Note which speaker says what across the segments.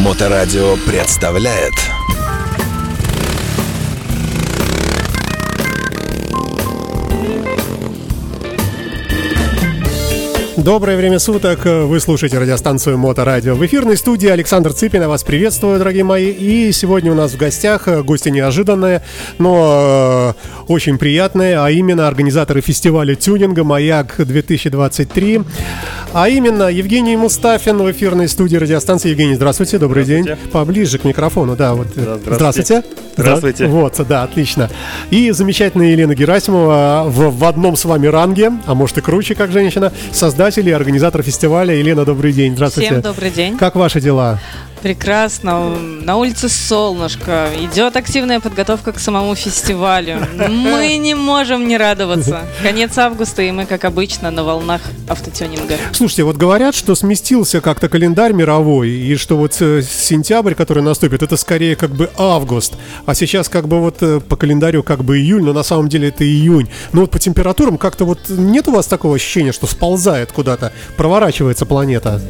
Speaker 1: Моторадио представляет
Speaker 2: Доброе время суток. Вы слушаете радиостанцию Моторадио. В эфирной студии Александр Цыпин. Я вас приветствую, дорогие мои. И сегодня у нас в гостях гости неожиданные, но э, очень приятные, а именно организаторы фестиваля тюнинга «Маяк-2023». А именно Евгений Мустафин в эфирной студии радиостанции. Евгений, здравствуйте, добрый
Speaker 3: Здравствуйте.
Speaker 2: день. Поближе к микрофону, да. Вот.
Speaker 3: Да, здравствуйте.
Speaker 2: Здравствуйте. Вот, да, отлично. И замечательная Елена Герасимова в, в одном с вами ранге, а может и круче, как женщина, создатель и организатор фестиваля. Елена, добрый день. Здравствуйте.
Speaker 4: Всем добрый день.
Speaker 2: Как ваши дела?
Speaker 4: Прекрасно. На улице солнышко. Идет активная подготовка к самому фестивалю. Мы не можем не радоваться. Конец августа, и мы, как обычно, на волнах автотюнинга.
Speaker 2: Слушайте, вот говорят, что сместился как-то календарь мировой, и что вот э, сентябрь, который наступит, это скорее как бы август, а сейчас как бы вот э, по календарю как бы июль, но на самом деле это июнь. Но вот по температурам как-то вот нет у вас такого ощущения, что сползает куда-то, проворачивается планета?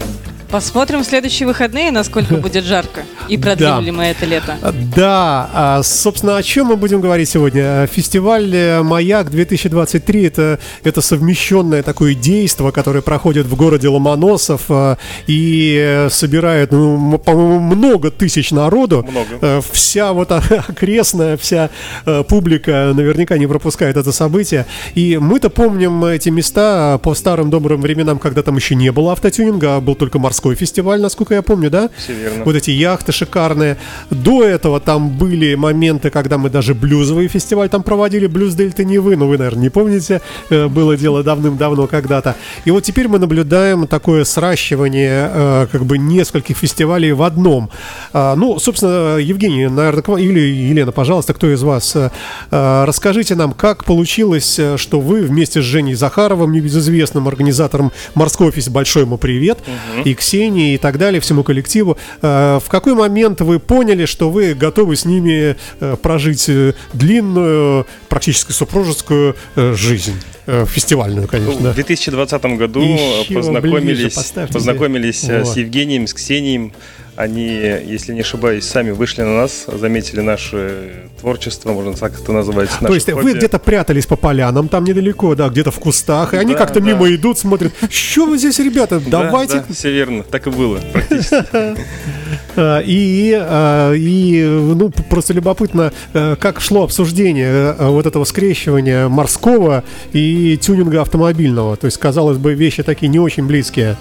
Speaker 4: Посмотрим в следующие выходные, насколько будет жарко. И продлим
Speaker 2: Да.
Speaker 4: ли мы это лето.
Speaker 2: Да, а, собственно, о чем мы будем говорить сегодня? Фестиваль э, «Маяк 2023» это, это совмещенное такое действо, которое проходит в городе Ломоносов а, и э, собирает, ну, по-моему, много тысяч народу.
Speaker 3: Много.
Speaker 2: Э, Вся вот окрестная, вся э, публика наверняка не пропускает это событие. И мы-то помним эти места по старым добрым временам, когда там еще не было автотюнинга, а был только морской фестиваль, насколько я помню, да?
Speaker 3: Все верно.
Speaker 2: Вот эти яхты шикарные. До этого там были моменты, когда мы даже блюзовый фестиваль там проводили. Блюз Дельта не вы, но вы, наверное, не помните. Э, Было дело давным-давно когда-то. И вот теперь мы наблюдаем такое сращивание э, как бы нескольких фестивалей в одном. А, Ну, собственно, Евгений, наверное, к вам- или Елена, пожалуйста, кто из вас, э, расскажите нам, как получилось, что вы вместе с Женей Захаровым, небезызвестным организатором морского фестиваля, большой ему привет, и Ксении, и так далее, всему коллективу, э, в какой момент вы поняли, что вы готовы с ними э, прожить э, длинную, практически супружескую жизнь? Э, Фестивальную,
Speaker 3: Ну,
Speaker 2: конечно.
Speaker 3: В 2020 году
Speaker 2: Еще ближе
Speaker 3: познакомились,
Speaker 2: поставьте
Speaker 3: познакомились э, с
Speaker 2: Вот.
Speaker 3: Евгением, с Ксенией. Они, если не ошибаюсь, сами вышли на нас, заметили наше творчество, можно так это назвать.
Speaker 2: То есть вы где-то прятались по полянам, там недалеко, да, где-то в кустах, и они
Speaker 3: Да,
Speaker 2: как-то
Speaker 3: да.
Speaker 2: мимо идут, смотрят, что вы здесь, ребята, давайте.
Speaker 3: все верно, так и было практически.
Speaker 2: Э, И, э, и, ну, просто любопытно, э, как шло обсуждение вот этого скрещивания морского и тюнинга автомобильного. То есть, казалось бы, вещи такие не очень близкие.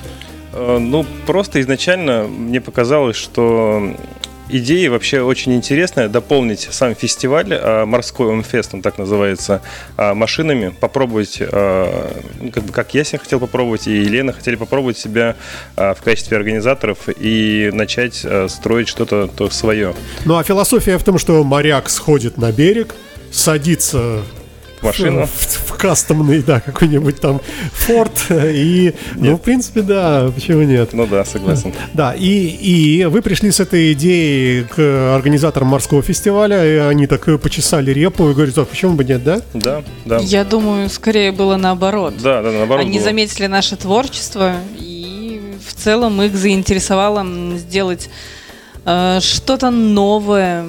Speaker 3: Ну, просто изначально мне показалось, что идея вообще очень интересная, дополнить сам фестиваль, а, морской он фест, он так называется, а, машинами, попробовать, а, ну, как, бы, как я себя хотел попробовать, и Елена хотели попробовать себя в качестве организаторов и начать строить что-то то свое.
Speaker 2: Ну, а философия в том, что моряк сходит на берег, садится
Speaker 3: Машину.
Speaker 2: в кастомный, да, какой-нибудь там форт, и, ну, в принципе, да, почему нет.
Speaker 3: Ну да, согласен.
Speaker 2: Да, и, и вы пришли с этой идеей к организаторам морского фестиваля, и они так почесали репу и говорят, «А почему бы нет, да?
Speaker 3: Да, да.
Speaker 4: Я думаю, скорее было наоборот.
Speaker 3: Да, да, наоборот.
Speaker 4: Они
Speaker 3: было.
Speaker 4: заметили наше творчество, и в целом их заинтересовало сделать э, что-то новое.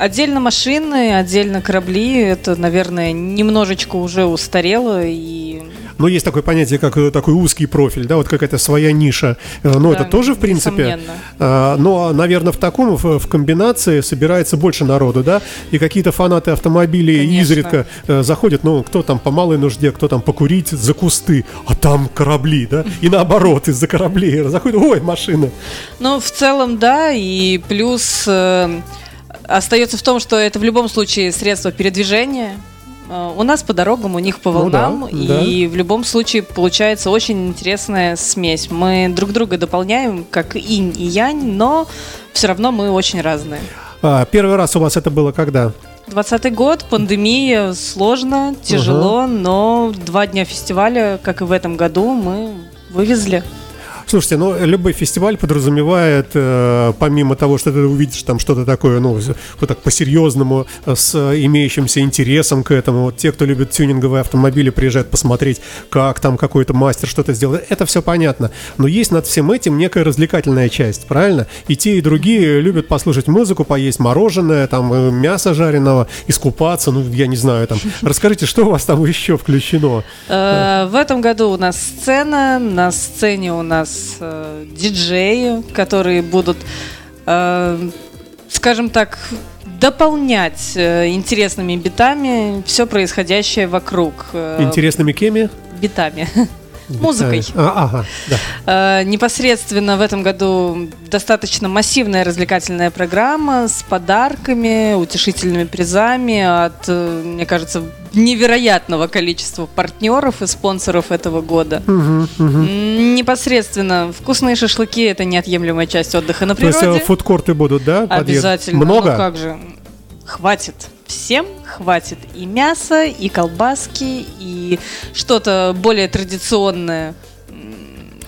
Speaker 4: Отдельно машины, отдельно корабли. Это, наверное, немножечко уже устарело. И
Speaker 2: Но есть такое понятие, как э, такой узкий профиль, да, вот какая-то своя ниша. Э, Ну,
Speaker 4: Да,
Speaker 2: это тоже, в принципе.
Speaker 4: несомненно.
Speaker 2: А, Но, наверное, в таком, в, комбинации собирается больше народу, да, и какие-то фанаты автомобилей
Speaker 4: Конечно.
Speaker 2: изредка э, заходят, ну, кто там по малой нужде, кто там покурить за кусты, а там корабли, да, и наоборот, из-за кораблей заходят, ой, машина.
Speaker 4: Ну, в целом, да, и плюс остается в том, что это в любом случае средство передвижения. Э, У нас по дорогам, у них по
Speaker 2: Ну да,
Speaker 4: волнам,
Speaker 2: да.
Speaker 4: и в любом случае получается очень интересная смесь. Мы друг друга дополняем, как инь и янь, но все равно мы очень разные.
Speaker 2: А, Первый раз у вас это было когда?
Speaker 4: 20 год, пандемия, сложно, тяжело, но два дня фестиваля, как и в этом году, мы вывезли.
Speaker 2: Слушайте, ну любой фестиваль подразумевает, э, помимо того, что ты увидишь там что-то такое, ну, вот так по-серьезному, э, с имеющимся интересом к этому. Вот те, кто любит тюнинговые автомобили, приезжают посмотреть, как там какой-то мастер что-то сделал. Это все понятно. Но есть над всем этим некая развлекательная часть, правильно? И те, и другие любят послушать музыку, поесть мороженое, там, э, мясо жареного, искупаться, ну, я не знаю, там. Расскажите, что у вас там еще включено?
Speaker 4: Э, В этом году у нас сцена, на сцене у нас э, диджеи, которые будут, э, скажем так, дополнять э, интересными битами все происходящее вокруг. э,
Speaker 2: Интересными кеми?
Speaker 4: Битами. Музыкой.
Speaker 2: А, ага, да.
Speaker 4: Э, Непосредственно в этом году достаточно массивная развлекательная программа с подарками, утешительными призами от, э, мне кажется, невероятного количества партнеров и спонсоров этого года. М, Непосредственно вкусные шашлыки это неотъемлемая часть отдыха на
Speaker 2: То есть
Speaker 4: природе.
Speaker 2: э, фудкорты будут, да? подъезд?
Speaker 4: Обязательно.
Speaker 2: Много?
Speaker 4: Ну как же? Хватит. Всем хватит и мяса, и колбаски, и что-то более традиционное.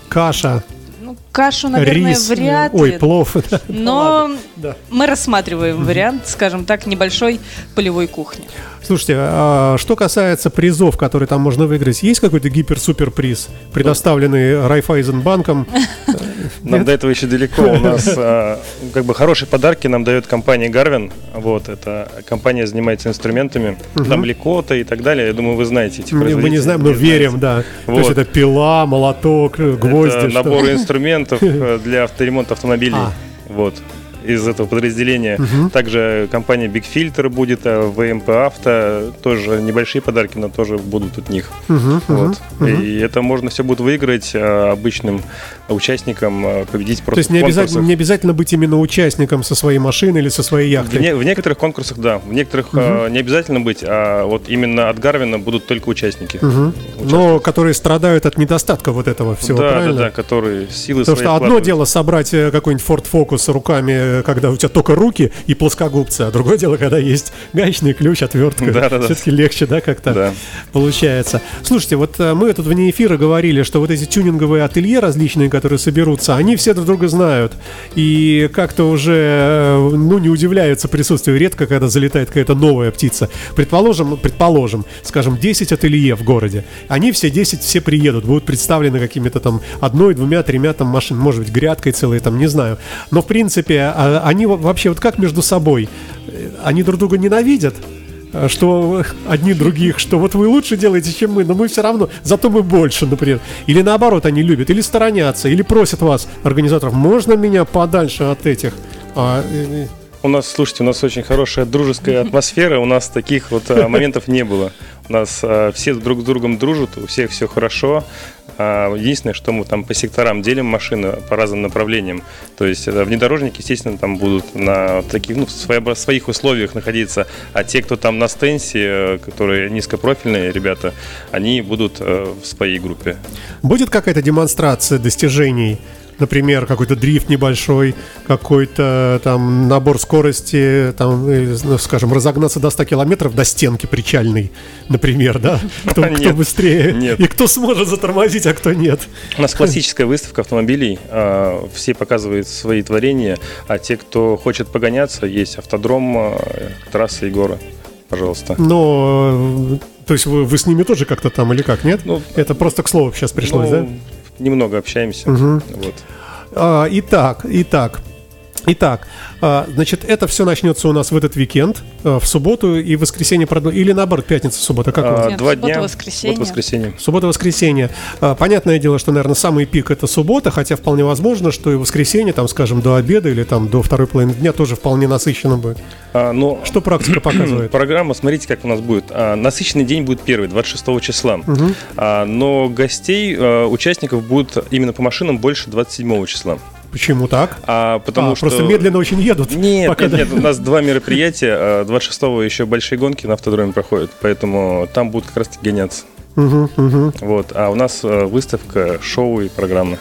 Speaker 2: Каша,
Speaker 4: Ну, кашу, наверное,
Speaker 2: рис.
Speaker 4: вряд
Speaker 2: Ой,
Speaker 4: ли.
Speaker 2: плов.
Speaker 4: Но
Speaker 2: Да.
Speaker 4: мы рассматриваем вариант, скажем так, небольшой полевой кухни.
Speaker 2: Слушайте, а что касается призов, которые там можно выиграть, есть какой-то гипер-супер приз, предоставленный Райфайзенбанком?
Speaker 3: Нам до этого еще далеко. У нас а, как бы хорошие подарки нам дает компания Garvin. Вот, это компания занимается инструментами, там ликота и так далее. Я думаю, вы знаете этих
Speaker 2: Мы мы не знаем, но верим, да. То есть
Speaker 3: Вот.
Speaker 2: это пила, молоток, гвозди.
Speaker 3: Набор инструментов э, для авторемонта автомобилей.
Speaker 2: А.
Speaker 3: Вот из этого подразделения. Также компания Big Filter будет, а ВМП Авто, тоже небольшие подарки, но тоже будут от них.
Speaker 2: Мгм,
Speaker 3: Вот. И это можно все будет выиграть а, обычным участникам, а, победить
Speaker 2: То
Speaker 3: просто
Speaker 2: есть не
Speaker 3: в
Speaker 2: обязательно, не обязательно быть именно участником со своей машиной или со своей
Speaker 3: В,
Speaker 2: яхтой.
Speaker 3: не- в некоторых конкурсах, да. В некоторых а, не обязательно быть, а вот именно от Гарвина будут только участники.
Speaker 2: Мгм. Но которые страдают от недостатка вот этого всего,
Speaker 3: да,
Speaker 2: правильно?
Speaker 3: да, да, которые силы
Speaker 2: Потому что одно дело собрать э, какой-нибудь Ford Focus руками, э, когда у тебя только руки и плоскогубцы, а другое дело, когда есть гаечный ключ, отвертка.
Speaker 3: Да-да-да.
Speaker 2: Все-таки легче, да, как-то
Speaker 3: Да.
Speaker 2: получается. Слушайте, вот э, мы тут вне эфира говорили, что вот эти тюнинговые ателье различные, которые соберутся, они все друг друга знают. И как-то уже, э, ну, не удивляются присутствию редко, когда залетает какая-то новая птица. Предположим, предположим, скажем, 10 ателье в городе. Они все 10 все приедут, будут представлены какими-то там одной, двумя, тремя там машин, может быть, грядкой целой, там, не знаю. Но, в принципе, они во- вообще вот как между собой? Э, Они друг друга ненавидят? А, что одни других, что вот вы лучше делаете, чем мы, но мы все равно, зато мы больше, например. Или наоборот, они любят, или сторонятся, или просят вас, организаторов, можно меня подальше от этих? А, э,
Speaker 3: У нас, слушайте, у нас очень хорошая дружеская атмосфера, у нас таких вот а, моментов не было. У нас а, все друг с другом дружат, у всех все хорошо. А, Единственное, что мы там по секторам делим машины по разным направлениям. То есть это внедорожники, естественно, там будут на таких, ну, в своих условиях находиться. А те, кто там на стенсе, э, которые низкопрофильные ребята, они будут э, в своей группе.
Speaker 2: будет какая-то демонстрация достижений? Например, какой-то дрифт небольшой, какой-то там набор скорости, там, э, ну, скажем, разогнаться до 100 километров до стенки причальной, например, да? Кто, кто
Speaker 3: Нет,
Speaker 2: быстрее
Speaker 3: нет.
Speaker 2: и кто сможет затормозить, а кто нет.
Speaker 3: У нас классическая выставка автомобилей. а, Все показывают свои творения, а те, кто хочет погоняться, есть автодром, а, трассы и горы. Пожалуйста.
Speaker 2: Но, э, то есть вы, вы с ними тоже как-то там или как, нет?
Speaker 3: Ну,
Speaker 2: Это просто к слову сейчас пришлось,
Speaker 3: Ну,
Speaker 2: да?
Speaker 3: Немного общаемся. Вот.
Speaker 2: А, итак, итак, итак, а, значит, это все начнется у нас в этот уикенд, а, в субботу и воскресенье, продо- или наоборот, пятница, суббота, как у вас?
Speaker 3: А,
Speaker 4: Нет,
Speaker 3: Два
Speaker 4: суббота,
Speaker 3: дня.
Speaker 4: воскресенье.
Speaker 3: Вот воскресенье.
Speaker 2: Суббота-воскресенье. А, Понятное дело, что, наверное, самый пик это суббота, хотя вполне возможно, что и воскресенье, там, скажем, до обеда или там до второй половины дня тоже вполне насыщенно будет.
Speaker 3: А, но
Speaker 2: Что практика показывает?
Speaker 3: Программа, смотрите, как у нас будет. А, насыщенный день будет первый, 26 числа. А, но гостей, а, участников будет именно по машинам больше 27 числа.
Speaker 2: Почему так?
Speaker 3: А, потому
Speaker 2: А,
Speaker 3: что...
Speaker 2: Просто медленно очень едут.
Speaker 3: Нет,
Speaker 2: пока,
Speaker 3: нет, нет, у нас два мероприятия. а 26-го еще большие гонки на автодроме проходят, поэтому там будут как раз таки гоняться.
Speaker 2: Мгм, мгм.
Speaker 3: Вот. А у нас э, выставка, шоу и программа.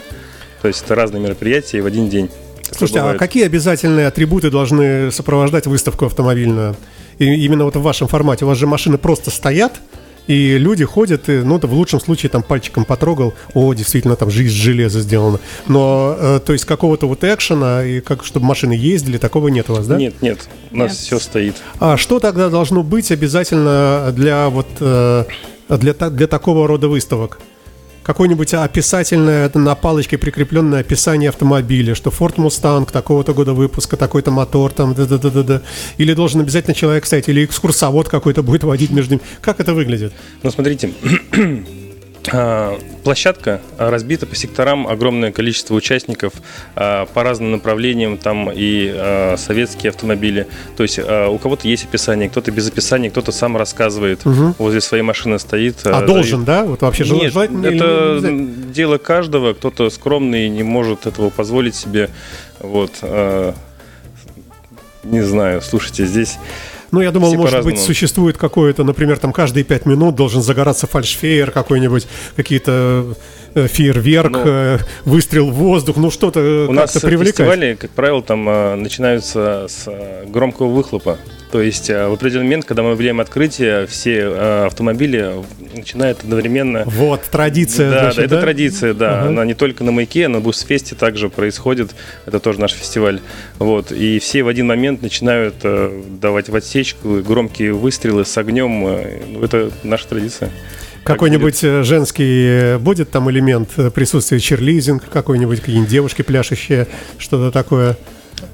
Speaker 3: То есть это разные мероприятия в один день.
Speaker 2: Слушайте, а какие обязательные атрибуты должны сопровождать выставку автомобильную? И именно вот в вашем формате. У вас же машины просто стоят, И люди ходят, и, ну, в лучшем случае там пальчиком потрогал, о, действительно, там же из железа сделано. Но, э, то есть, какого-то вот экшена, и как, чтобы машины ездили, такого нет у вас, да?
Speaker 3: Нет, нет, у нас
Speaker 4: Нет.
Speaker 3: все стоит.
Speaker 2: А что тогда должно быть обязательно для вот э, для, для такого рода выставок? Какое-нибудь описательное, на палочке прикрепленное описание автомобиля, что Ford Mustang такого-то года выпуска, такой-то мотор, там, да да да да да Или должен обязательно человек стоять, или экскурсовод какой-то будет водить между ними. Как это выглядит?
Speaker 3: Ну, смотрите, площадка а, разбита по секторам, огромное количество участников а, по разным направлениям, там и а, советские автомобили. То есть у кого-то есть описание, кто-то без описания, кто-то сам рассказывает. Возле своей машины стоит.
Speaker 2: А должен, да? Вот вообще
Speaker 3: Нет,
Speaker 2: желательно или
Speaker 3: это
Speaker 2: обязательно?
Speaker 3: дело каждого. Кто-то скромный не может этого позволить себе. Вот. Не знаю, слушайте, здесь
Speaker 2: Ну, я думал,
Speaker 3: все
Speaker 2: может быть, существует какое-то, например, там каждые пять минут должен загораться фальшфейер какой-нибудь, какие-то фейерверк,
Speaker 3: Ну,
Speaker 2: э, выстрел в воздух, ну что-то э,
Speaker 3: У нас
Speaker 2: как-то привлекать.
Speaker 3: фестивали, как правило, там начинаются с громкого выхлопа. То есть в определенный момент, когда мы объявляем открытие, все автомобили начинают одновременно
Speaker 2: Вот, традиция,
Speaker 3: да,
Speaker 2: значит,
Speaker 3: да, это
Speaker 2: да?
Speaker 3: традиция, да.
Speaker 2: Ага.
Speaker 3: Она не только на маяке, на Бусфесте также происходит. Это тоже наш фестиваль. Вот. И все в один момент начинают э, давать в отсечку громкие выстрелы с огнем. Э, Это наша традиция.
Speaker 2: Какой-нибудь э, женский э, будет там элемент э, присутствия черлизинг, какой-нибудь, какие-нибудь девушки пляшущие, что-то такое.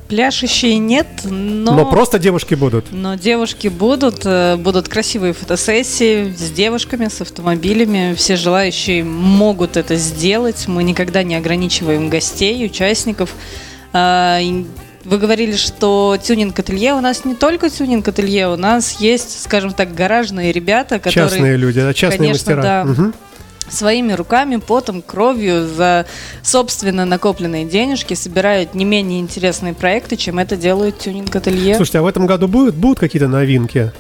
Speaker 4: Пляшущие нет, но...
Speaker 2: Но просто девушки будут.
Speaker 4: Но девушки будут, будут красивые фотосессии с девушками, с автомобилями. Все желающие могут это сделать. Мы никогда не ограничиваем гостей, участников. Вы говорили, что тюнинг-ателье. У нас не только тюнинг-ателье, у нас есть, скажем так, гаражные ребята, которые
Speaker 2: Частные люди, да, частные
Speaker 4: конечно,
Speaker 2: мастера.
Speaker 4: да.
Speaker 2: Мгм.
Speaker 4: своими руками, потом, кровью за собственно накопленные денежки собирают не менее интересные проекты, чем это делают тюнинг-ателье.
Speaker 2: Слушайте, а в этом году будут, будут какие-то новинки?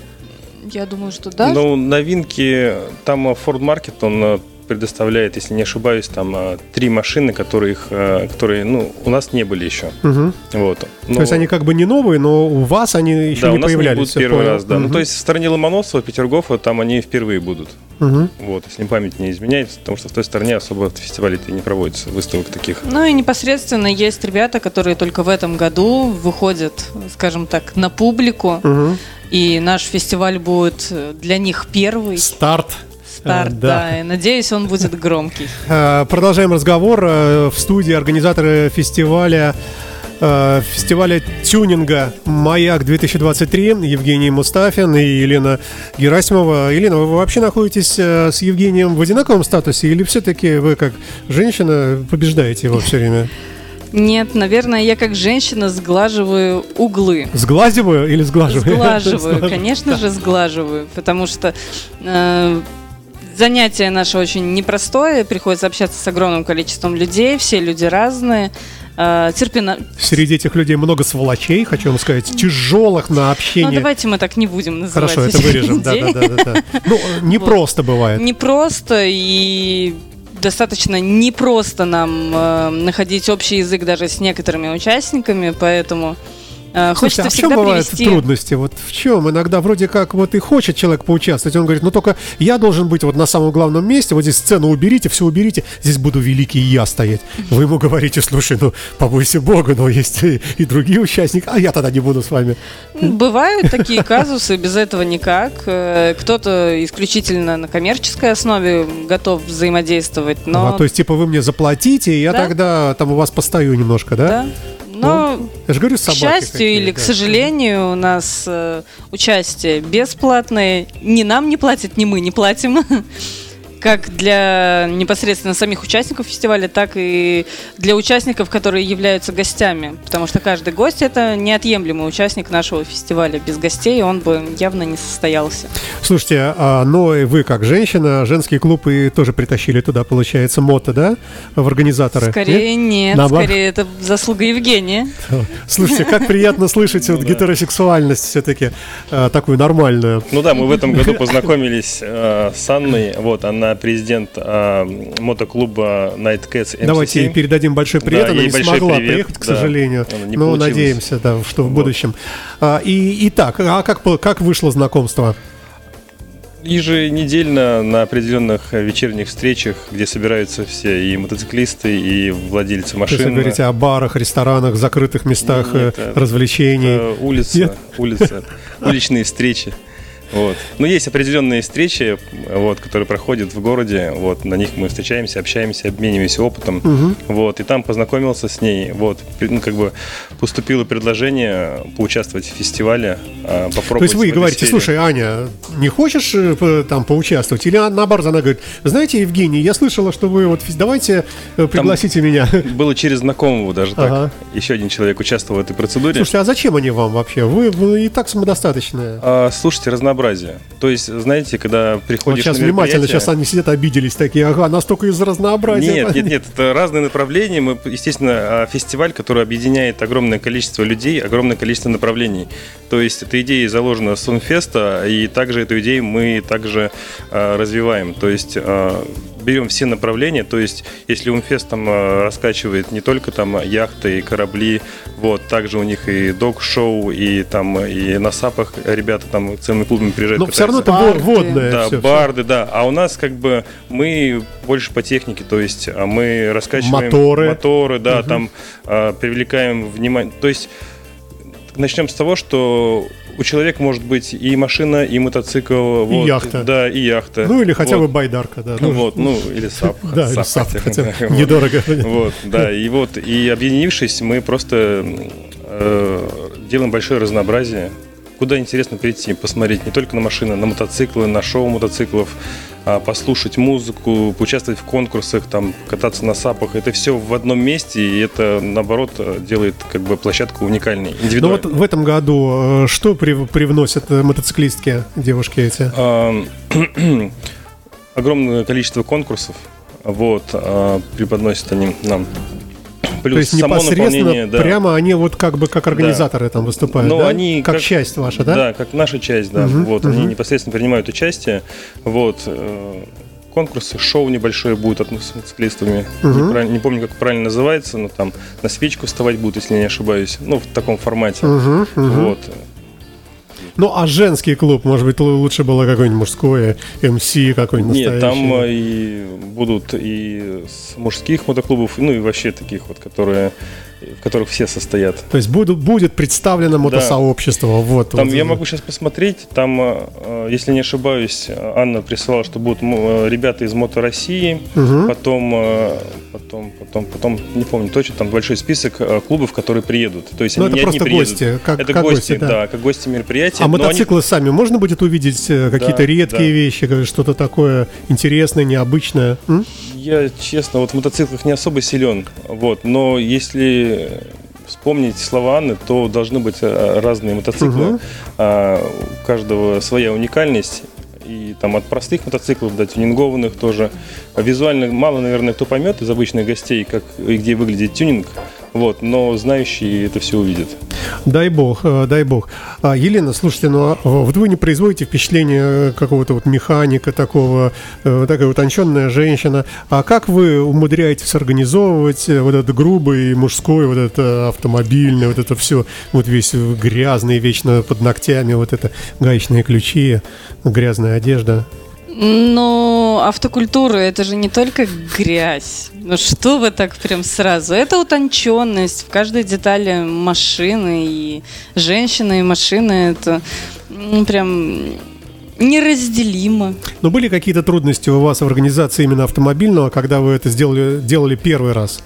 Speaker 4: Я думаю, что да.
Speaker 3: Ну, новинки, там э, Ford Market, он э, предоставляет, если не ошибаюсь, там э, три машины, которых, э, которые, ну, у нас не были еще.
Speaker 2: Мгм.
Speaker 3: Вот.
Speaker 2: То есть они как бы не новые, но у вас они еще
Speaker 3: да,
Speaker 2: не
Speaker 3: у нас
Speaker 2: появлялись.
Speaker 3: они будут первый
Speaker 2: понял.
Speaker 3: раз, да. Ну,
Speaker 2: Мгм.
Speaker 3: то есть в стороне Ломоносова, Петергофа, там они впервые будут.
Speaker 2: Мгм.
Speaker 3: Вот, если память не изменяет, потому что в той стороне особо фестивалей не проводится, выставок таких.
Speaker 4: Ну и непосредственно есть ребята, которые только в этом году выходят, скажем так, на публику.
Speaker 2: Мгм.
Speaker 4: И наш фестиваль будет для них первый
Speaker 2: Старт.
Speaker 4: Старт.
Speaker 2: Да.
Speaker 4: да. И надеюсь, он будет громкий.
Speaker 2: Э, Продолжаем разговор. Э, В студии организаторы фестиваля э, фестиваля тюнинга «Маяк 2023» Евгений Мустафин и Елена Герасимова. Елена, вы вообще находитесь с Евгением в одинаковом статусе или все-таки вы как женщина побеждаете его все время?
Speaker 4: Нет, наверное, я как женщина сглаживаю углы.
Speaker 2: Сглазиваю или сглаживаю?
Speaker 4: Сглаживаю, конечно же, сглаживаю, потому что э, занятие наше очень непростое, приходится общаться с огромным количеством людей, все люди разные. Э, терпено...
Speaker 2: Среди этих людей много сволочей, хочу вам сказать, тяжелых на
Speaker 4: Ну,
Speaker 2: общение.
Speaker 4: давайте мы так не будем называть
Speaker 2: Хорошо, это вырежем. Да, да, да, да. Ну, не просто бывает.
Speaker 4: Непросто и достаточно непросто нам э, находить общий язык даже с некоторыми участниками, поэтому э,
Speaker 2: Слушайте, а в чем бывают
Speaker 4: привести...
Speaker 2: трудности? Вот в чем? Иногда вроде как вот и хочет человек поучаствовать, он говорит, ну только я должен быть вот на самом главном месте, вот здесь сцену уберите, все уберите, здесь буду великий я стоять. Вы ему говорите, слушай, ну побойся Бога, но есть и, и другие участники, а я тогда не буду с вами.
Speaker 4: Бывают такие казусы, без этого никак. Э, Кто-то исключительно на коммерческой основе готов взаимодействовать, но...
Speaker 2: А, то есть типа вы мне заплатите, и я
Speaker 4: Да.
Speaker 2: тогда там у вас постою немножко, да?
Speaker 4: да. Но,
Speaker 2: Я же говорю,
Speaker 4: к счастью или
Speaker 2: да.
Speaker 4: к сожалению, у нас э, участие бесплатное. Ни нам не платят, ни мы не платим. Как для непосредственно самих участников фестиваля, так и для участников, которые являются гостями. Потому что каждый гость это неотъемлемый участник нашего фестиваля. Без гостей он бы явно не состоялся.
Speaker 2: Слушайте, а, но и вы как женщина, женский клуб и тоже притащили туда, получается, мото, да, в организаторы?
Speaker 4: Скорее нет,
Speaker 2: Наоборот.
Speaker 4: скорее это заслуга Евгения.
Speaker 2: Слушайте, как приятно слышать вот гетеросексуальность все-таки такую нормальную.
Speaker 3: Ну да, мы в этом году познакомились э, с Анной. Вот, она президент э, мотоклуба Night Cats MC7.
Speaker 2: Давайте ей передадим большой привет.
Speaker 3: Да,
Speaker 2: Она не смогла
Speaker 3: привет,
Speaker 2: приехать, к
Speaker 3: да.
Speaker 2: сожалению.
Speaker 3: Она
Speaker 2: Но
Speaker 3: получилось.
Speaker 2: надеемся, да, что в
Speaker 3: Вот.
Speaker 2: будущем. А, И, и так, а как, как вышло знакомство?
Speaker 3: Еженедельно на определенных вечерних встречах, где собираются все и мотоциклисты, и владельцы
Speaker 2: То есть вы
Speaker 3: машин.
Speaker 2: говорите о барах, ресторанах, закрытых местах
Speaker 3: Нет,
Speaker 2: э, развлечений.
Speaker 3: Это улица,
Speaker 2: Нет?
Speaker 3: улица, уличные встречи. Вот. Но есть определенные встречи, вот, которые проходят в городе. Вот, на них мы встречаемся, общаемся, обмениваемся опытом. Вот, и там познакомился с ней. Вот, ну, как бы поступило предложение поучаствовать в фестивале, а, попробовать.
Speaker 2: То есть вы говорите,
Speaker 3: сфере.
Speaker 2: слушай, Аня, не хочешь э, там поучаствовать? Или наоборот, она говорит, знаете, Евгений, я слышала, что вы вот, давайте э, пригласите меня.
Speaker 3: Было через знакомого даже так.
Speaker 2: Ага.
Speaker 3: Еще один человек участвовал в этой процедуре.
Speaker 2: Слушайте, а зачем они вам вообще? Вы, вы и так самодостаточные.
Speaker 3: А, слушайте, разнообразие. То есть, знаете, когда
Speaker 2: Вот
Speaker 3: приходишь
Speaker 2: сейчас
Speaker 3: на
Speaker 2: внимательно, сейчас они сидят, обиделись такие, ага, настолько из разнообразия.
Speaker 3: Нет, нет, нет, это разные направления. Мы, естественно, а, фестиваль, который объединяет огромное количество людей, огромное количество направлений. То есть эта идея заложена с Сунфеста, и также эту идею мы также а, развиваем. То есть а, берем все направления, то есть если Унфест там а, раскачивает не только там яхты и корабли, вот, также у них и док-шоу, и там и на САПах ребята там целыми клубами приезжают.
Speaker 2: Но все равно это
Speaker 3: катаются.
Speaker 4: Барды.
Speaker 2: водное.
Speaker 3: Да,
Speaker 2: всё.
Speaker 3: барды, да. А у нас как бы мы больше по технике, то есть а мы раскачиваем
Speaker 2: Моторы.
Speaker 3: моторы, да, там а, привлекаем внимание. То есть начнем с того, что у человека может быть и машина, и мотоцикл, вот,
Speaker 2: яхта.
Speaker 3: да, и яхта.
Speaker 2: Ну или хотя
Speaker 3: Вот.
Speaker 2: бы байдарка, да.
Speaker 3: Ну, вот, ну или САП.
Speaker 2: Да, или
Speaker 3: САП хотя бы,
Speaker 2: недорого.
Speaker 3: Вот, да, и вот, и объединившись, мы просто э, делаем большое разнообразие. Куда интересно прийти, посмотреть не только на машины, на мотоциклы, на шоу мотоциклов, а послушать музыку, поучаствовать в конкурсах, там, кататься на сапах. Это все в одном месте, и это, наоборот, делает как бы площадку уникальной,
Speaker 2: Ну вот в этом году э, что прив- привносят э, мотоциклистки, девушки эти?
Speaker 3: А, огромное количество конкурсов. Вот, а, преподносят они нам. Плюс
Speaker 2: То есть
Speaker 3: само
Speaker 2: непосредственно
Speaker 3: наполнение, да.
Speaker 2: прямо они вот как бы как организаторы там выступают,
Speaker 3: Ну,
Speaker 2: да?
Speaker 3: они
Speaker 2: как,
Speaker 3: как-
Speaker 2: часть ваша, да?
Speaker 3: Да, как наша часть, да.
Speaker 2: Мгм,
Speaker 3: вот, они
Speaker 2: мгм.
Speaker 3: непосредственно принимают участие. Вот, э, конкурсы, шоу небольшое будет от мотоциклистами.
Speaker 2: Мгм.
Speaker 3: Не, не помню, как правильно называется, но там на свечку вставать будут, если я не ошибаюсь. Ну, в таком формате.
Speaker 2: Мгм, мгм.
Speaker 3: Вот.
Speaker 2: Ну, а женский клуб, может быть, лучше было какой-нибудь мужской, МС какой-нибудь
Speaker 3: Нет, там э, и будут и с мужских мотоклубов, ну и вообще таких вот, которые, в которых все состоят.
Speaker 2: То есть будут, будет представлено мотосообщество, вот.
Speaker 3: Там
Speaker 2: вот.
Speaker 3: я могу сейчас посмотреть, там, э, э, если не ошибаюсь, Анна присылала, что будут э, ребята из Мото России,
Speaker 2: Мгм.
Speaker 3: потом, потом, потом, потом, не помню точно, там большой список клубов, которые приедут. То есть
Speaker 2: Ну,
Speaker 3: они
Speaker 2: это
Speaker 3: не одни
Speaker 2: просто
Speaker 3: приедут.
Speaker 2: гости, как-
Speaker 3: это
Speaker 2: как
Speaker 3: гости,
Speaker 2: гости, да.
Speaker 3: да. как гости мероприятия.
Speaker 2: А
Speaker 3: но они-
Speaker 2: мотоциклы сами можно будет увидеть какие-то
Speaker 3: Да,
Speaker 2: редкие
Speaker 3: да.
Speaker 2: вещи, что-то такое интересное, необычное? М?
Speaker 3: Я, честно, вот в мотоциклах не особо силен, вот, но если вспомнить слова Анны, то должны быть э, разные мотоциклы,
Speaker 2: Мгм.
Speaker 3: а, у каждого своя уникальность, и там от простых мотоциклов до тюнингованных тоже. Визуально мало, наверное, кто поймет из обычных гостей, как и где выглядит тюнинг, вот, но знающие это все увидят.
Speaker 2: Дай бог, э, дай бог. А, Елена, слушайте, ну а вот вы не производите впечатление какого-то вот механика такого, э, такая утонченная женщина. А как вы умудряетесь организовывать э, вот этот грубый мужской, вот это автомобильный, вот это все, вот весь грязный, вечно под ногтями, вот это гаечные ключи, грязная одежда?
Speaker 4: Но автокультура это же не только грязь. Ну что вы так прям сразу? Это утонченность в каждой детали машины и женщины и машины. Это м, прям неразделимо.
Speaker 2: Но были какие-то трудности у вас в организации именно автомобильного, когда вы это сделали, делали первый раз?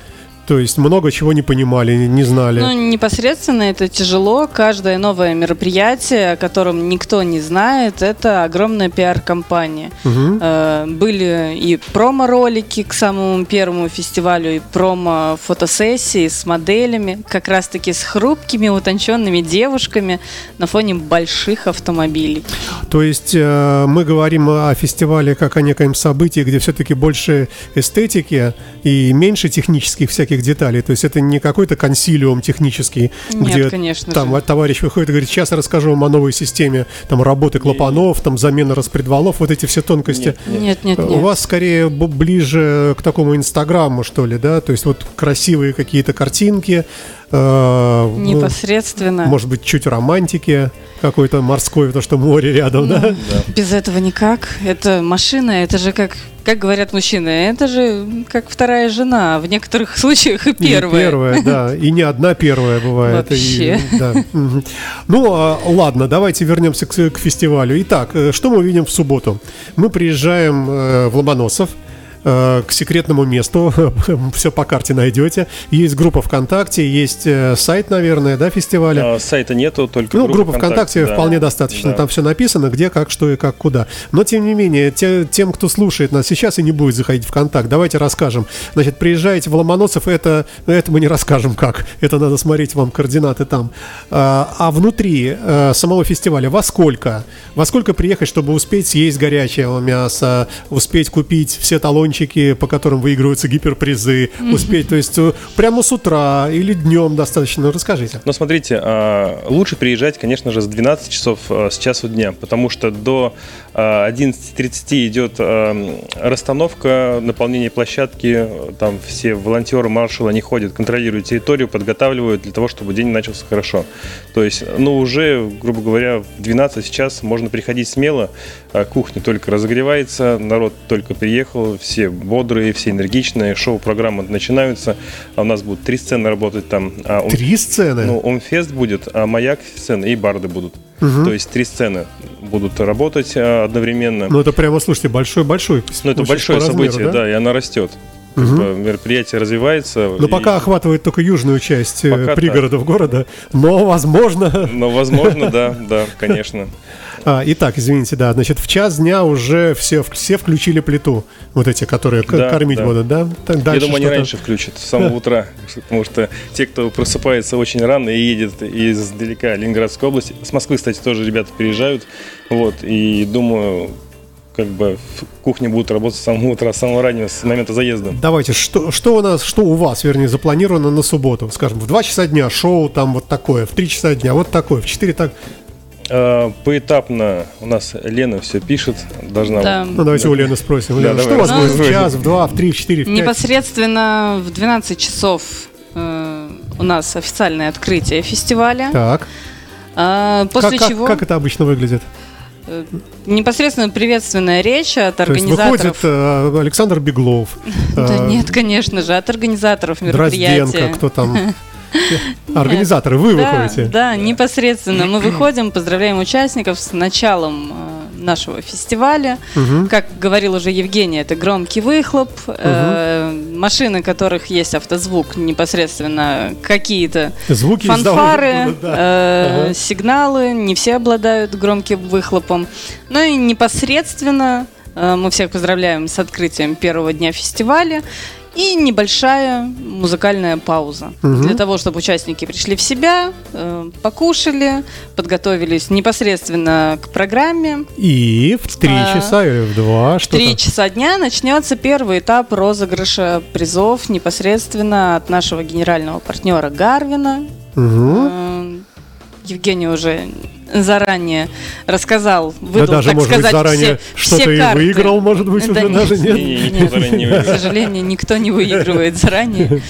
Speaker 2: То есть много чего не понимали, не знали.
Speaker 4: Ну, непосредственно это тяжело. Каждое новое мероприятие, о котором никто не знает, это огромная пиар-компания. Э, Были и промо-ролики к самому первому фестивалю, и промо-фотосессии с моделями, как раз-таки с хрупкими, утонченными девушками на фоне больших автомобилей.
Speaker 2: То есть э, мы говорим о фестивале как о некоем событии, где все-таки больше эстетики и меньше технических всяких деталей. То есть это не какой-то консилиум технический,
Speaker 4: Нет,
Speaker 2: где
Speaker 4: конечно
Speaker 2: там
Speaker 4: же.
Speaker 2: товарищ выходит и говорит, сейчас я расскажу вам о новой системе там работы клапанов, там замена распредвалов, вот эти все тонкости.
Speaker 4: Нет, нет,
Speaker 2: У
Speaker 4: нет.
Speaker 2: вас скорее ближе к такому инстаграму, что ли, да? То есть вот красивые какие-то картинки, э, ну,
Speaker 4: Непосредственно.
Speaker 2: может быть, чуть романтики какой-то морской, потому что море рядом, да?
Speaker 4: Без этого никак. Это машина, это же как, как говорят мужчины, это же как вторая жена, в некоторых случаях и
Speaker 2: И
Speaker 4: первая.
Speaker 2: первая, да. И не одна первая бывает.
Speaker 4: Вообще.
Speaker 2: И, да. Ну, а, ладно, давайте вернемся к, к фестивалю. Итак, э, что мы увидим в субботу? Мы приезжаем э, в Ломоносов к секретному месту. Все по карте найдете. Есть группа ВКонтакте, есть э, сайт, наверное, да, фестиваля.
Speaker 3: А, сайта нету, только
Speaker 2: Ну, группа ВКонтакте
Speaker 3: да.
Speaker 2: вполне достаточно.
Speaker 3: Да.
Speaker 2: Там все написано, где, как, что и как, куда. Но, тем не менее, те- тем, кто слушает нас сейчас и не будет заходить в контакт, давайте расскажем. Значит, приезжаете в Ломоносов, это, это мы не расскажем как. Это надо смотреть вам координаты там. А, а внутри э, самого фестиваля во сколько? Во сколько приехать, чтобы успеть съесть горячего мяса, успеть купить все талончики, по которым выигрываются гиперпризы, успеть, то есть э, прямо с утра или днем достаточно. Ну, Расскажите.
Speaker 3: Но смотрите, а, лучше приезжать, конечно же, с 12 часов а, с часу дня, потому что до 11.30 идет а, расстановка, наполнение площадки, там все волонтеры, маршалы, они ходят, контролируют территорию, подготавливают для того, чтобы день начался хорошо. То есть, ну, уже, грубо говоря, в 12 сейчас можно приходить смело, а, кухня только разогревается, народ только приехал, все бодрые, все энергичные, шоу-программы начинаются, а у нас будут три сцены работать там. а
Speaker 2: Три сцены?
Speaker 3: ну, Омфест будет, а Маяк сцена и барды будут. То есть три сцены будут работать а, одновременно.
Speaker 2: Ну, это прямо, слушайте, большой-большой.
Speaker 3: Ну, это большое
Speaker 2: по размеру,
Speaker 3: событие, да? и она растет. Как бы мероприятие развивается.
Speaker 2: Но
Speaker 3: и-
Speaker 2: пока охватывает только южную часть э,
Speaker 3: Пока
Speaker 2: пригородов города, но возможно.
Speaker 3: Но возможно, да, да, конечно.
Speaker 2: А, итак, извините, да, значит, в час дня уже все, все включили плиту, вот эти, которые
Speaker 3: Да,
Speaker 2: кормить
Speaker 3: да.
Speaker 2: будут, да? Так,
Speaker 3: Я думаю, они раньше включат, с самого утра. Потому что те, кто просыпается очень рано и едет издалека Ленинградской области, с Москвы, кстати, тоже ребята приезжают. Вот, и думаю, как бы в кухне будут работать с самого утра, с самого раннего, с момента заезда.
Speaker 2: Давайте, что, что у нас, что у вас, вернее, запланировано на субботу? Скажем, в 2 часа дня шоу там вот такое, в 3 часа дня вот такое, в 4 так.
Speaker 3: А, Поэтапно у нас Лена все пишет, должна
Speaker 4: Да.
Speaker 2: Ну, давайте у Лены спросим.
Speaker 3: Да,
Speaker 2: Лена,
Speaker 3: давай,
Speaker 2: что у вас будет в
Speaker 3: рассказывай.
Speaker 2: час, в 2, в 3, в 4, в 5?
Speaker 4: Непосредственно в 12 часов э, у нас официальное открытие фестиваля.
Speaker 2: Так,
Speaker 4: А, после
Speaker 2: как, как-
Speaker 4: чего
Speaker 2: как это обычно выглядит?
Speaker 4: э, непосредственно приветственная речь от
Speaker 2: То есть
Speaker 4: организаторов.
Speaker 2: выходит э, Александр Беглов,
Speaker 4: Да
Speaker 2: э,
Speaker 4: нет, конечно же, от организаторов
Speaker 2: Дрозденко,
Speaker 4: мероприятия.
Speaker 2: кто там? Организаторы, вы выходите?
Speaker 4: да, непосредственно. Мы выходим, поздравляем участников с началом э, нашего фестиваля. Как говорил уже Евгений, это громкий выхлоп. э, машины, которых есть автозвук, непосредственно какие-то
Speaker 2: Звуки
Speaker 4: фанфары,
Speaker 2: да.
Speaker 4: э,
Speaker 2: Ага.
Speaker 4: сигналы. Не все обладают громким выхлопом. Ну и непосредственно э, мы всех поздравляем с открытием первого дня фестиваля. И небольшая музыкальная пауза.
Speaker 2: Мгм.
Speaker 4: Для того, чтобы участники пришли в себя, э, покушали, подготовились непосредственно к программе.
Speaker 2: И в 3
Speaker 4: А,
Speaker 2: часа или в 2,
Speaker 4: В
Speaker 2: что
Speaker 4: три часа дня начнется первый этап розыгрыша призов непосредственно от нашего генерального партнера Гарвина. Э, Евгений уже заранее рассказал,
Speaker 2: Да
Speaker 4: выдал,
Speaker 2: даже,
Speaker 4: так
Speaker 2: может быть,
Speaker 4: сказать,
Speaker 2: заранее
Speaker 4: все,
Speaker 2: что-то
Speaker 4: все
Speaker 2: и
Speaker 4: карты.
Speaker 2: выиграл, может быть,
Speaker 4: Да
Speaker 2: уже
Speaker 4: нет,
Speaker 2: даже нет.
Speaker 3: Не-не, никто заранее не
Speaker 4: К сожалению, никто не выигрывает заранее.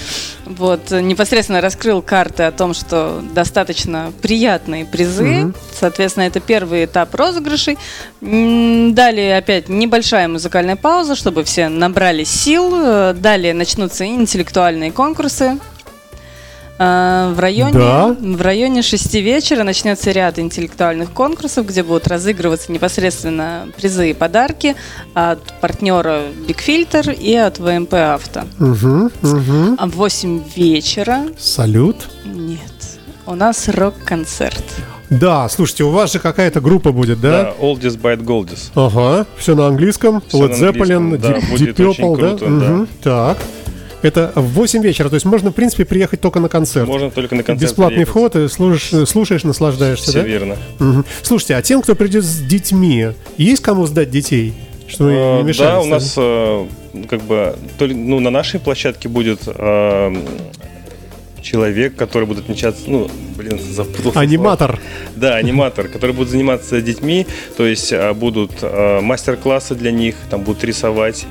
Speaker 4: Вот, непосредственно раскрыл карты о том, что достаточно приятные призы.
Speaker 2: Мгм.
Speaker 4: Соответственно, это первый этап розыгрышей. Далее опять небольшая музыкальная пауза, чтобы все набрали сил. Э, Далее начнутся интеллектуальные конкурсы. Э, В районе,
Speaker 2: Да.
Speaker 4: в районе 6 вечера начнется ряд интеллектуальных конкурсов, где будут разыгрываться непосредственно призы и подарки от партнера Big Filter и от ВМП Авто.
Speaker 2: Мгм, мгм.
Speaker 4: А в 8 вечера
Speaker 2: Салют.
Speaker 4: нет. У нас рок-концерт.
Speaker 2: Да, слушайте, у вас же какая-то группа будет, да?
Speaker 3: Да, Oldies Bite Goldies.
Speaker 2: Ага, все на английском.
Speaker 3: Всё
Speaker 2: Led Zeppelin,
Speaker 3: да,
Speaker 2: Deep,
Speaker 3: будет
Speaker 2: Deep
Speaker 3: очень
Speaker 2: Purple, да?
Speaker 3: круто, да.
Speaker 2: Мгм, Так. Это в 8 вечера, то есть можно, в принципе, приехать только на концерт.
Speaker 3: Можно только на концерт
Speaker 2: Бесплатный
Speaker 3: приехать.
Speaker 2: вход, и слушаешь, слушаешь наслаждаешься,
Speaker 3: Все
Speaker 2: да?
Speaker 3: верно.
Speaker 2: Мгм. Слушайте, а тем, кто придет с детьми, есть кому сдать детей? Что
Speaker 3: Э,
Speaker 2: не мешали?
Speaker 3: Да, у нас э, как бы то ли- ну, на нашей площадке будет э, человек, который будет отмечаться, ну, блин, запутался.
Speaker 2: Аниматор.
Speaker 3: Да, аниматор, который будет заниматься детьми, то есть а, будут а, мастер-классы для них, там будут рисовать, а,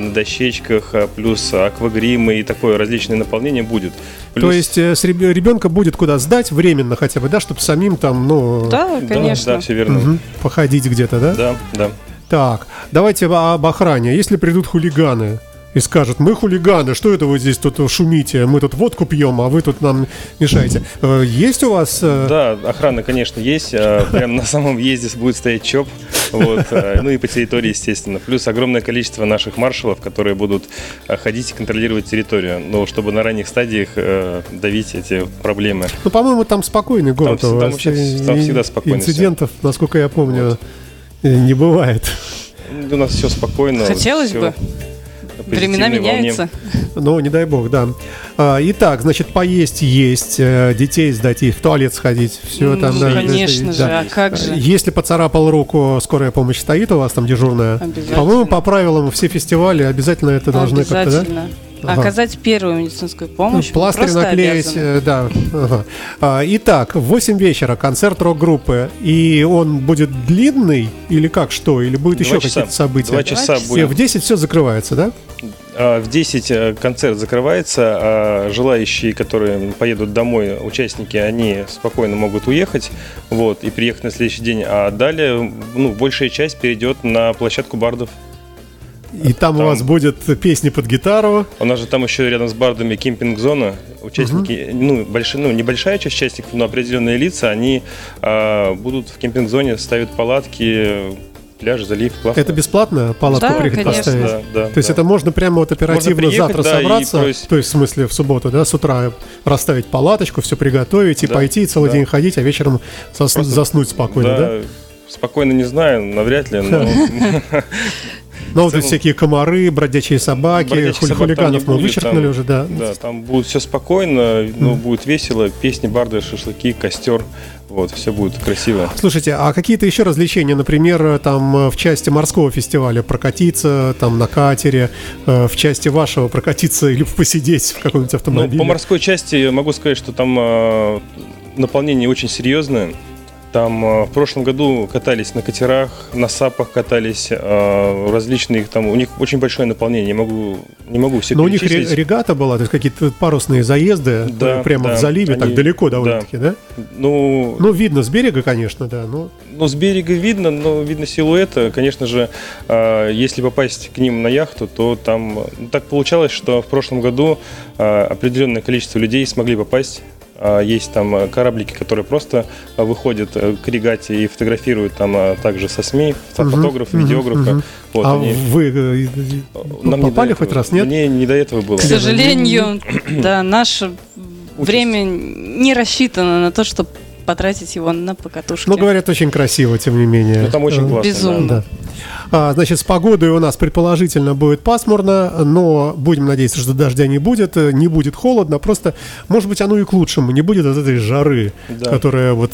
Speaker 3: на дощечках, а, плюс аквагримы и такое различное наполнение будет. Плюс...
Speaker 2: То есть э, с реб- ребенка будет куда сдать временно хотя бы, да, чтобы самим там, ну,
Speaker 4: Да,
Speaker 3: Да,
Speaker 4: конечно.
Speaker 3: Да, все верно.
Speaker 2: мгм, походить где-то, да?
Speaker 3: Да, да.
Speaker 2: Так, давайте об охране. Если придут хулиганы и скажут, мы хулиганы, что это вы здесь тут шумите, мы тут водку пьем, а вы тут нам мешаете. Э, Есть у вас... э,
Speaker 3: Да, охрана, конечно, есть. а, Прямо на самом въезде будет стоять ЧОП. Вот, а, ну и по территории, естественно. Плюс огромное количество наших маршалов, которые будут а, ходить и контролировать территорию. Но чтобы на ранних стадиях э, давить эти проблемы.
Speaker 2: Ну, по-моему, там спокойный город
Speaker 3: Там там вообще там всегда спокойно
Speaker 2: Инцидентов, насколько я помню, э, не бывает.
Speaker 3: У нас все спокойно.
Speaker 4: Хотелось
Speaker 3: всё
Speaker 4: бы.
Speaker 3: На
Speaker 4: Времена
Speaker 3: волне.
Speaker 4: меняются.
Speaker 2: Ну, не дай бог, да. А, Итак, значит, поесть есть, э, детей сдать и в туалет сходить. Все
Speaker 4: Ну,
Speaker 2: там, да.
Speaker 4: конечно
Speaker 2: да.
Speaker 4: же, а как же?
Speaker 2: Если поцарапал руку, скорая помощь стоит у вас там дежурная. По-моему, по правилам все фестивали обязательно это должны как-то, да? Ага.
Speaker 4: Оказать первую медицинскую помощь. мы
Speaker 2: Пластырь наклеить,
Speaker 4: обязаны.
Speaker 2: э, да. ага. А, Итак, в 8 вечера концерт рок-группы. И он будет длинный или как, что? Или будет
Speaker 3: Два
Speaker 2: еще
Speaker 3: часа.
Speaker 2: какие-то события?
Speaker 3: Два часа
Speaker 4: часа.
Speaker 2: Все,
Speaker 3: будет.
Speaker 2: в 10 все закрывается, да?
Speaker 3: А, В 10 э, концерт закрывается, а желающие, которые поедут домой, участники, они спокойно могут уехать вот, и приехать на следующий день. А далее ну, большая часть перейдет на площадку бардов.
Speaker 2: И там, у
Speaker 3: Там-
Speaker 2: вас будет песни под гитару.
Speaker 3: У нас же там еще рядом с бардами кемпинг-зона. Участники, ну, большая, ну, небольшая часть участников, но определенные лица, они а, будут в кемпинг-зоне, ставят палатки, пляж, залив, классно.
Speaker 2: Это бесплатно? Палатку
Speaker 4: Да,
Speaker 2: приехать
Speaker 4: конечно.
Speaker 2: поставить?
Speaker 3: Да, да,
Speaker 2: То есть
Speaker 3: да.
Speaker 2: это можно прямо вот оперативно
Speaker 3: приехать,
Speaker 2: завтра
Speaker 3: да,
Speaker 2: собраться,
Speaker 3: бросить.
Speaker 2: то есть в смысле в субботу, да, с утра расставить палаточку, все приготовить и
Speaker 3: Да,
Speaker 2: пойти целый
Speaker 3: да.
Speaker 2: день ходить, а вечером зас-
Speaker 3: Просто-
Speaker 2: заснуть спокойно, да?
Speaker 3: Спокойно не знаю, навряд ли, но
Speaker 2: Но вот
Speaker 3: целом-
Speaker 2: всякие комары, бродячие собаки,
Speaker 3: Бродячих
Speaker 2: хули-
Speaker 3: собак
Speaker 2: хулиганов мы
Speaker 3: будет,
Speaker 2: вычеркнули
Speaker 3: там-
Speaker 2: уже, да.
Speaker 3: Да, там будет все спокойно, но будет весело, песни, барды, шашлыки, костер, вот, все будет красиво.
Speaker 2: Слушайте, а какие-то еще развлечения, например, там э, в части морского фестиваля прокатиться, там на катере, э, в части вашего прокатиться или посидеть в каком-нибудь
Speaker 3: Ну,
Speaker 2: автомобиле?
Speaker 3: по морской части могу сказать, что там э, наполнение очень серьезное. Там э, в прошлом году катались на катерах, на сапах катались, э, различные там, у них очень большое наполнение, не могу, не могу все
Speaker 2: Но у них регата была, то есть какие-то парусные заезды
Speaker 3: Да,
Speaker 2: э, прямо
Speaker 3: да,
Speaker 2: в заливе, так
Speaker 3: они-
Speaker 2: далеко
Speaker 3: да.
Speaker 2: довольно-таки, да?
Speaker 3: Ну,
Speaker 2: Ну, видно с берега, конечно, да. Ну,
Speaker 3: Ну, с берега видно, но видно силуэта. Конечно же, если попасть к ним на яхту, то там ну, так получалось, что в прошлом году определенное количество людей смогли попасть. А Есть там э, кораблики, которые просто э, выходят э, к регате и фотографируют там также со СМИ, фотограф,
Speaker 2: мгм,
Speaker 3: видеографа.
Speaker 2: мгм.
Speaker 3: Вот,
Speaker 2: а
Speaker 3: они-
Speaker 2: вы
Speaker 3: Нам
Speaker 2: попали
Speaker 3: этого.
Speaker 2: хоть раз, нет?
Speaker 3: Мне не до этого было.
Speaker 4: К сожалению, да, наше время не рассчитано на то, чтобы потратить его на покатушки.
Speaker 2: Ну, говорят, очень красиво, тем не менее.
Speaker 3: Ну, там очень
Speaker 2: Э,
Speaker 3: классно.
Speaker 4: безумно.
Speaker 3: да.
Speaker 2: А, значит, с погодой у нас предположительно будет пасмурно, но будем надеяться, что дождя не будет, э, не будет холодно, просто, может быть, оно и к лучшему, не будет от этой жары,
Speaker 3: Да.
Speaker 2: которая вот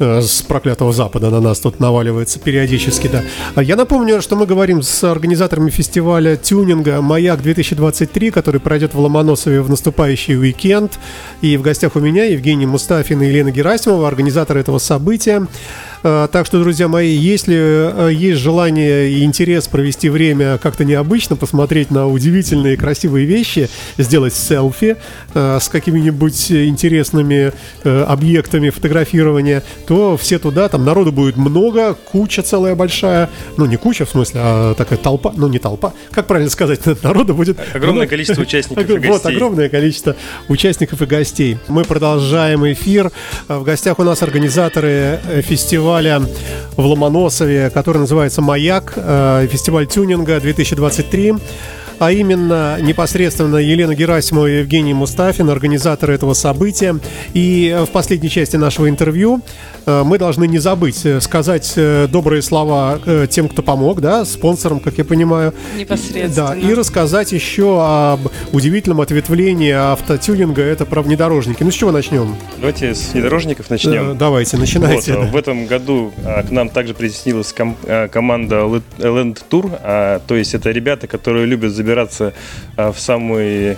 Speaker 2: с проклятого запада на нас тут наваливается периодически, да. А Я напомню, что мы говорим с организаторами фестиваля тюнинга «Маяк-2023», который пройдет в Ломоносове в наступающий уикенд. И в гостях у меня Евгений Мустафин и Елена Герасимова, организаторы этого события. Э, Так что, друзья мои, если э, есть желание и интерес провести время как-то необычно, посмотреть на удивительные красивые вещи, сделать селфи э, с какими-нибудь интересными объектами фотографирования, то все туда, там народу будет много, куча целая большая, ну не куча в смысле, а такая толпа, ну не толпа, как правильно сказать, народу будет
Speaker 3: Огромное
Speaker 2: много.
Speaker 3: количество участников и
Speaker 2: Вот,
Speaker 3: гостей.
Speaker 2: огромное количество участников и гостей. Мы продолжаем эфир. В гостях у нас организаторы э, фестиваля в Ломоносове, который называется «Маяк», э, фестиваль тюнинга 2023 а именно непосредственно Елена Герасимова и Евгений Мустафин, организаторы этого события. И в последней части нашего интервью э, мы должны не забыть э, сказать э, добрые слова тем, кто помог, да, спонсорам, как я понимаю.
Speaker 4: Непосредственно.
Speaker 2: Да, и рассказать еще об удивительном ответвлении автотюнинга, это про внедорожники. Ну, с чего начнем?
Speaker 3: Давайте с внедорожников начнем.
Speaker 2: Давайте, начинайте.
Speaker 3: Вот,
Speaker 2: да.
Speaker 3: В этом году а, к нам также присоединилась ком- команда Land Tour, а, то есть это ребята, которые любят забираться а, в самые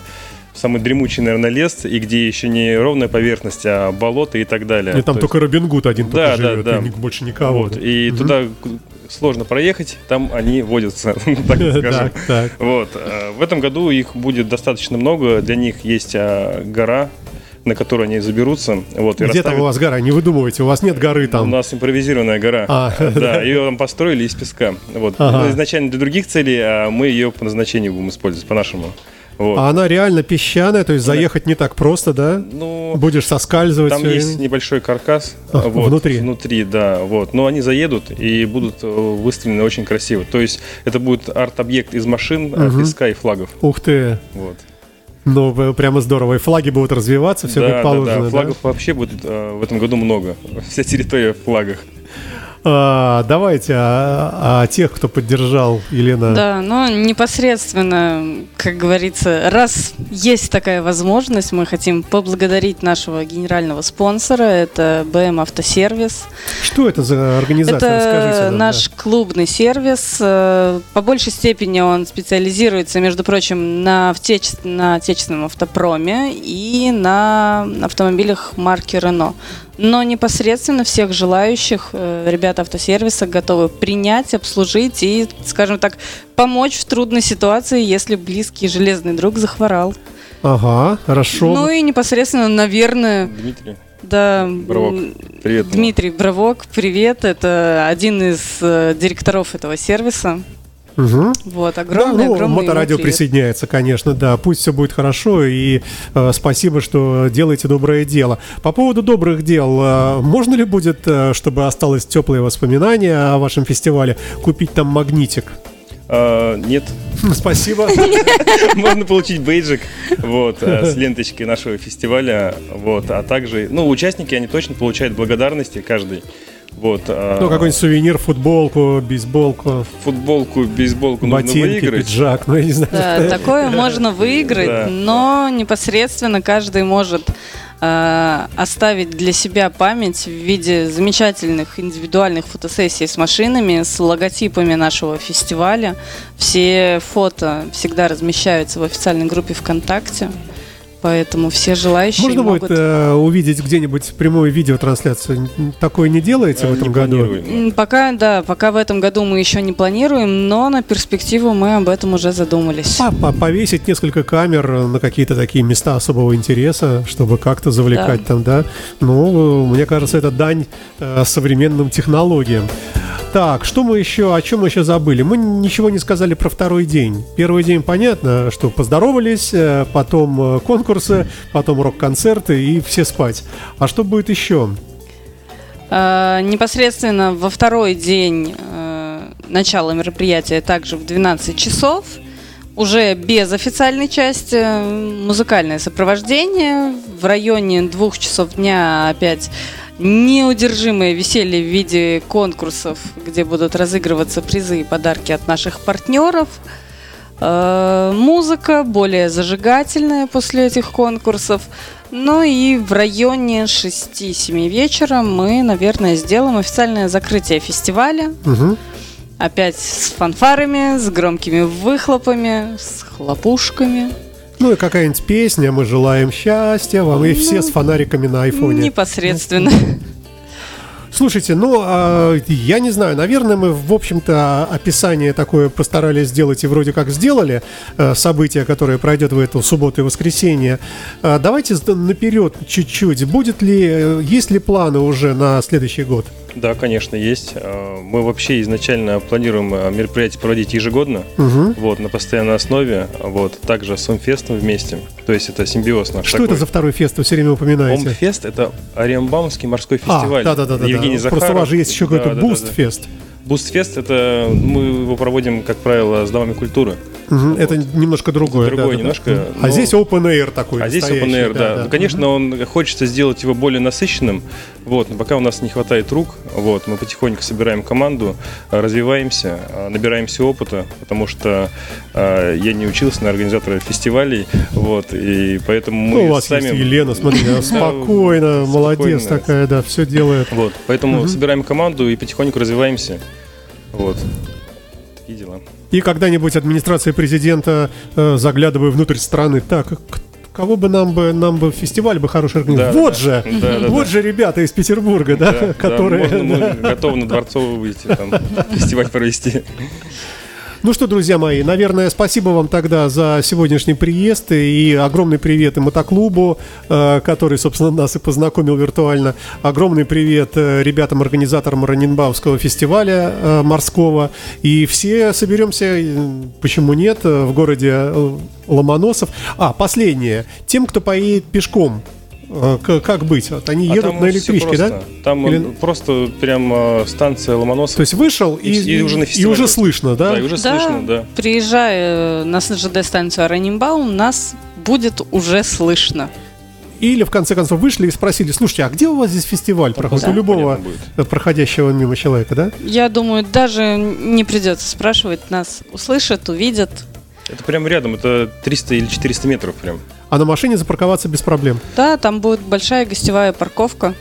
Speaker 3: самый дремучий, наверное, лес, и где еще не ровная поверхность, а болото и так далее.
Speaker 2: И там
Speaker 3: То
Speaker 2: только Робин Гуд один
Speaker 3: Да, да,
Speaker 2: живет,
Speaker 3: да.
Speaker 2: и больше никого.
Speaker 3: Вот, и
Speaker 2: Мгм.
Speaker 3: туда сложно проехать, там они водятся, так скажем. Вот. а, В этом году их будет достаточно много. Для них есть а, гора, на которую они заберутся. Вот,
Speaker 2: Где там
Speaker 3: расставят-
Speaker 2: у вас гора? Не выдумывайте, у вас нет горы
Speaker 3: У
Speaker 2: там.
Speaker 3: нас импровизированная гора.
Speaker 2: А,
Speaker 3: да, ее там построили из песка. Вот.
Speaker 2: Ага.
Speaker 3: Ну, Изначально для других целей, а мы ее по назначению будем использовать, по-нашему. Вот.
Speaker 2: А она реально песчаная, то есть заехать не так просто, да?
Speaker 3: Ну,
Speaker 2: Будешь соскальзывать.
Speaker 3: там есть
Speaker 2: время.
Speaker 3: небольшой каркас.
Speaker 2: А,
Speaker 3: вот,
Speaker 2: внутри?
Speaker 3: Внутри, да. Вот. Но они заедут и будут э, выставлены очень красиво. То есть это будет арт-объект из машин,
Speaker 2: Мгм.
Speaker 3: песка и флагов.
Speaker 2: Ух ты.
Speaker 3: Вот.
Speaker 2: Ну, прямо здорово. И флаги будут развиваться, все
Speaker 3: да,
Speaker 2: как
Speaker 3: да,
Speaker 2: положено.
Speaker 3: да.
Speaker 2: да?
Speaker 3: Флагов вообще будет э, в этом году много. Вся территория в флагах.
Speaker 2: А, давайте о, о тех, кто поддержал Елена.
Speaker 4: Да, но непосредственно, как говорится, раз есть такая возможность, мы хотим поблагодарить нашего генерального спонсора, это БМ Автосервис.
Speaker 2: Что это за организация?
Speaker 4: Это
Speaker 2: Расскажите нам,
Speaker 4: наш клубный сервис. Э, По большей степени он специализируется, между прочим, на, отече- на отечественном автопроме и на автомобилях марки Renault. Но непосредственно всех желающих э, ребята автосервиса готовы принять, обслужить и, скажем так, помочь в трудной ситуации, если близкий железный друг захворал.
Speaker 2: Ага, хорошо.
Speaker 4: Ну и непосредственно, наверное,
Speaker 3: Дмитрий,
Speaker 4: да,
Speaker 3: Бровок. привет.
Speaker 4: Дмитрий Бровок, привет. Это один из э, директоров этого сервиса.
Speaker 2: Мгм.
Speaker 4: Вот,
Speaker 2: Да,
Speaker 4: огромный,
Speaker 2: ну,
Speaker 4: огромный ему
Speaker 2: моторадио
Speaker 4: привет.
Speaker 2: присоединяется, конечно, да. Пусть все будет хорошо и э, спасибо, что делаете доброе дело. По поводу добрых дел, э, можно ли будет, э, чтобы осталось теплые воспоминания о вашем фестивале, купить там магнитик?
Speaker 3: А, нет,
Speaker 2: Спасибо.
Speaker 3: Можно получить бейджик вот, э, с ленточкой нашего фестиваля. Вот, а также, ну, участники, они точно получают благодарности каждый. Вот, а,
Speaker 2: Ну, какой-нибудь сувенир, футболку, бейсболку,
Speaker 3: футболку, бейсболку нужно
Speaker 2: ботинки,
Speaker 3: выиграть.
Speaker 2: пиджак, ну, я не знаю.
Speaker 4: Да, такое можно выиграть,
Speaker 3: Да.
Speaker 4: но непосредственно каждый может э, оставить для себя память в виде замечательных индивидуальных фотосессий с машинами, с логотипами нашего фестиваля. Все фото всегда размещаются в официальной группе ВКонтакте, поэтому все желающие
Speaker 2: Можно
Speaker 4: могут...
Speaker 2: будет э, увидеть где-нибудь прямую видеотрансляцию? Такое не делаете
Speaker 3: А,
Speaker 2: в этом
Speaker 3: не
Speaker 2: году?
Speaker 3: планируем.
Speaker 4: Пока, да, пока в этом году мы еще не планируем, но на перспективу мы об этом уже задумались.
Speaker 2: А, по- повесить несколько камер на какие-то такие места особого интереса, чтобы как-то завлекать
Speaker 4: Да.
Speaker 2: там, да? Ну, мне кажется, это дань э, современным технологиям. Так, что мы еще, о чем мы еще забыли? Мы ничего не сказали про второй день. Первый день понятно, что поздоровались, э, потом э, конкурсы, потом рок-концерты и все спать. А что будет еще?
Speaker 4: А, непосредственно во второй день начала мероприятия, также в 12 часов, уже без официальной части, музыкальное сопровождение. В районе двух часов дня опять неудержимое веселье в виде конкурсов, где будут разыгрываться призы и подарки от наших партнеров. Э, Музыка более зажигательная после этих конкурсов. Ну и в районе 6-7 вечера мы, наверное, сделаем официальное закрытие фестиваля.
Speaker 2: Мгм.
Speaker 4: Опять с фанфарами, с громкими выхлопами, с хлопушками.
Speaker 2: Ну и какая-нибудь песня, мы желаем счастья вам, и все с фонариками на айфоне.
Speaker 4: Непосредственно.
Speaker 2: Слушайте, ну, а, я не знаю, наверное, мы, в общем-то, описание такое постарались сделать и вроде как сделали, э, событие, которое пройдет в эту субботу и воскресенье. А, Давайте наперед чуть-чуть. Будет ли, э, есть ли планы уже на следующий год?
Speaker 3: Да, конечно, есть. А, Мы вообще изначально планируем а, мероприятие проводить ежегодно,
Speaker 2: Мгм.
Speaker 3: вот, на постоянной основе, вот, также с Омфестом вместе. То есть это симбиоз наш
Speaker 2: Что
Speaker 3: такой.
Speaker 2: это за второй фест, вы все время упоминаете?
Speaker 3: Омфест это Ораниенбаумский морской
Speaker 2: А,
Speaker 3: фестиваль.
Speaker 2: да-да-да.
Speaker 3: Евгений
Speaker 2: Просто у
Speaker 3: Захаров.
Speaker 2: вас же есть еще
Speaker 3: Да,
Speaker 2: какой-то
Speaker 3: да, да,
Speaker 2: буст-фест.
Speaker 3: да. Бустфест это мы его проводим, как правило, с домами культуры.
Speaker 2: Мгм, Это немножко другое.
Speaker 3: другое
Speaker 2: да-да-да.
Speaker 3: немножко,
Speaker 2: А
Speaker 3: но-
Speaker 2: здесь open air такой.
Speaker 3: А здесь open air, да.
Speaker 2: да.
Speaker 3: Ну, Конечно, он хочется сделать его более насыщенным, вот, но пока у нас не хватает рук, вот, мы потихоньку собираем команду, э, развиваемся, э, набираемся опыта, потому что э, я не учился на организатора фестивалей, вот, и поэтому мы
Speaker 2: Ну, у вас
Speaker 3: сами...
Speaker 2: есть Елена, смотрите, она спокойно, молодец такая, да, все делает.
Speaker 3: Вот, поэтому собираем команду и потихоньку развиваемся, вот. Такие дела.
Speaker 2: И когда-нибудь администрация президента, э, заглядывая внутрь страны, так, кого бы нам бы нам бы фестиваль бы хороший организовать.
Speaker 3: Да,
Speaker 2: вот
Speaker 3: да,
Speaker 2: же,
Speaker 3: да, да,
Speaker 2: вот
Speaker 3: да.
Speaker 2: же ребята из Петербурга, да,
Speaker 3: Да, да,
Speaker 2: которые.
Speaker 3: можно, мы
Speaker 2: да.
Speaker 3: готовы на Дворцовую выйти, там, фестиваль провести.
Speaker 2: Ну что, друзья мои, наверное, спасибо вам тогда за сегодняшний приезд и огромный привет и мотоклубу, э, который, собственно, нас и познакомил виртуально. Огромный привет э, ребятам-организаторам Раненбаумского фестиваля э, морского. И все соберемся, почему нет, в городе Ломоносов. А, последнее. Тем, кто поедет пешком, как быть? Вот они
Speaker 3: А
Speaker 2: едут на электричке, да?
Speaker 3: Там
Speaker 2: Или-
Speaker 3: э, просто прям э, станция Ломоносов.
Speaker 2: То есть вышел и,
Speaker 3: И- и уже на
Speaker 2: и уже слышно, да?
Speaker 3: Да, и уже слышно, да.
Speaker 4: приезжая на ЖД-станцию Аранимбаум, нас будет уже слышно.
Speaker 2: Или, в конце концов, вышли и спросили, слушайте, а где у вас здесь фестиваль проходит?
Speaker 3: да,
Speaker 2: У любого э, проходящего мимо человека, да?
Speaker 4: Я думаю, даже не придется спрашивать, нас услышат, увидят.
Speaker 3: Это прям рядом, это 300 или 400 метров прям.
Speaker 2: А на машине запарковаться без проблем.
Speaker 4: Да, там будет большая гостевая парковка.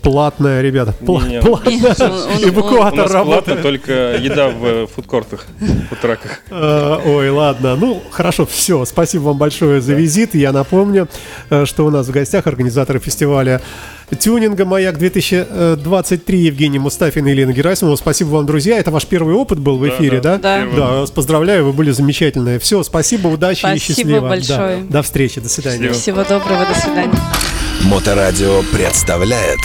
Speaker 2: Платная, ребята. Пла-
Speaker 3: Не-не.
Speaker 2: платная.
Speaker 4: Нет, он- он-
Speaker 3: У
Speaker 2: Эвакуатор
Speaker 3: нас платно
Speaker 2: работает.
Speaker 3: только еда в э, фудкортах, в траках.
Speaker 2: Э, Ой, ладно. Ну, хорошо, все. Спасибо вам большое за визит. Я напомню, э, что у нас в гостях организаторы фестиваля тюнинга «Маяк 2023» Евгений Мустафин и Елена Герасимова. Спасибо вам, друзья. Это ваш первый опыт был в
Speaker 3: Да,
Speaker 2: эфире, да?
Speaker 3: да,
Speaker 4: Да.
Speaker 2: Да, вас поздравляю, вы были замечательные. Все, спасибо, удачи и
Speaker 4: Спасибо
Speaker 2: счастливо. Да.
Speaker 4: большое.
Speaker 2: До встречи, до свидания.
Speaker 3: Счастливо.
Speaker 4: Всего доброго, до свидания.
Speaker 1: Моторадио представляет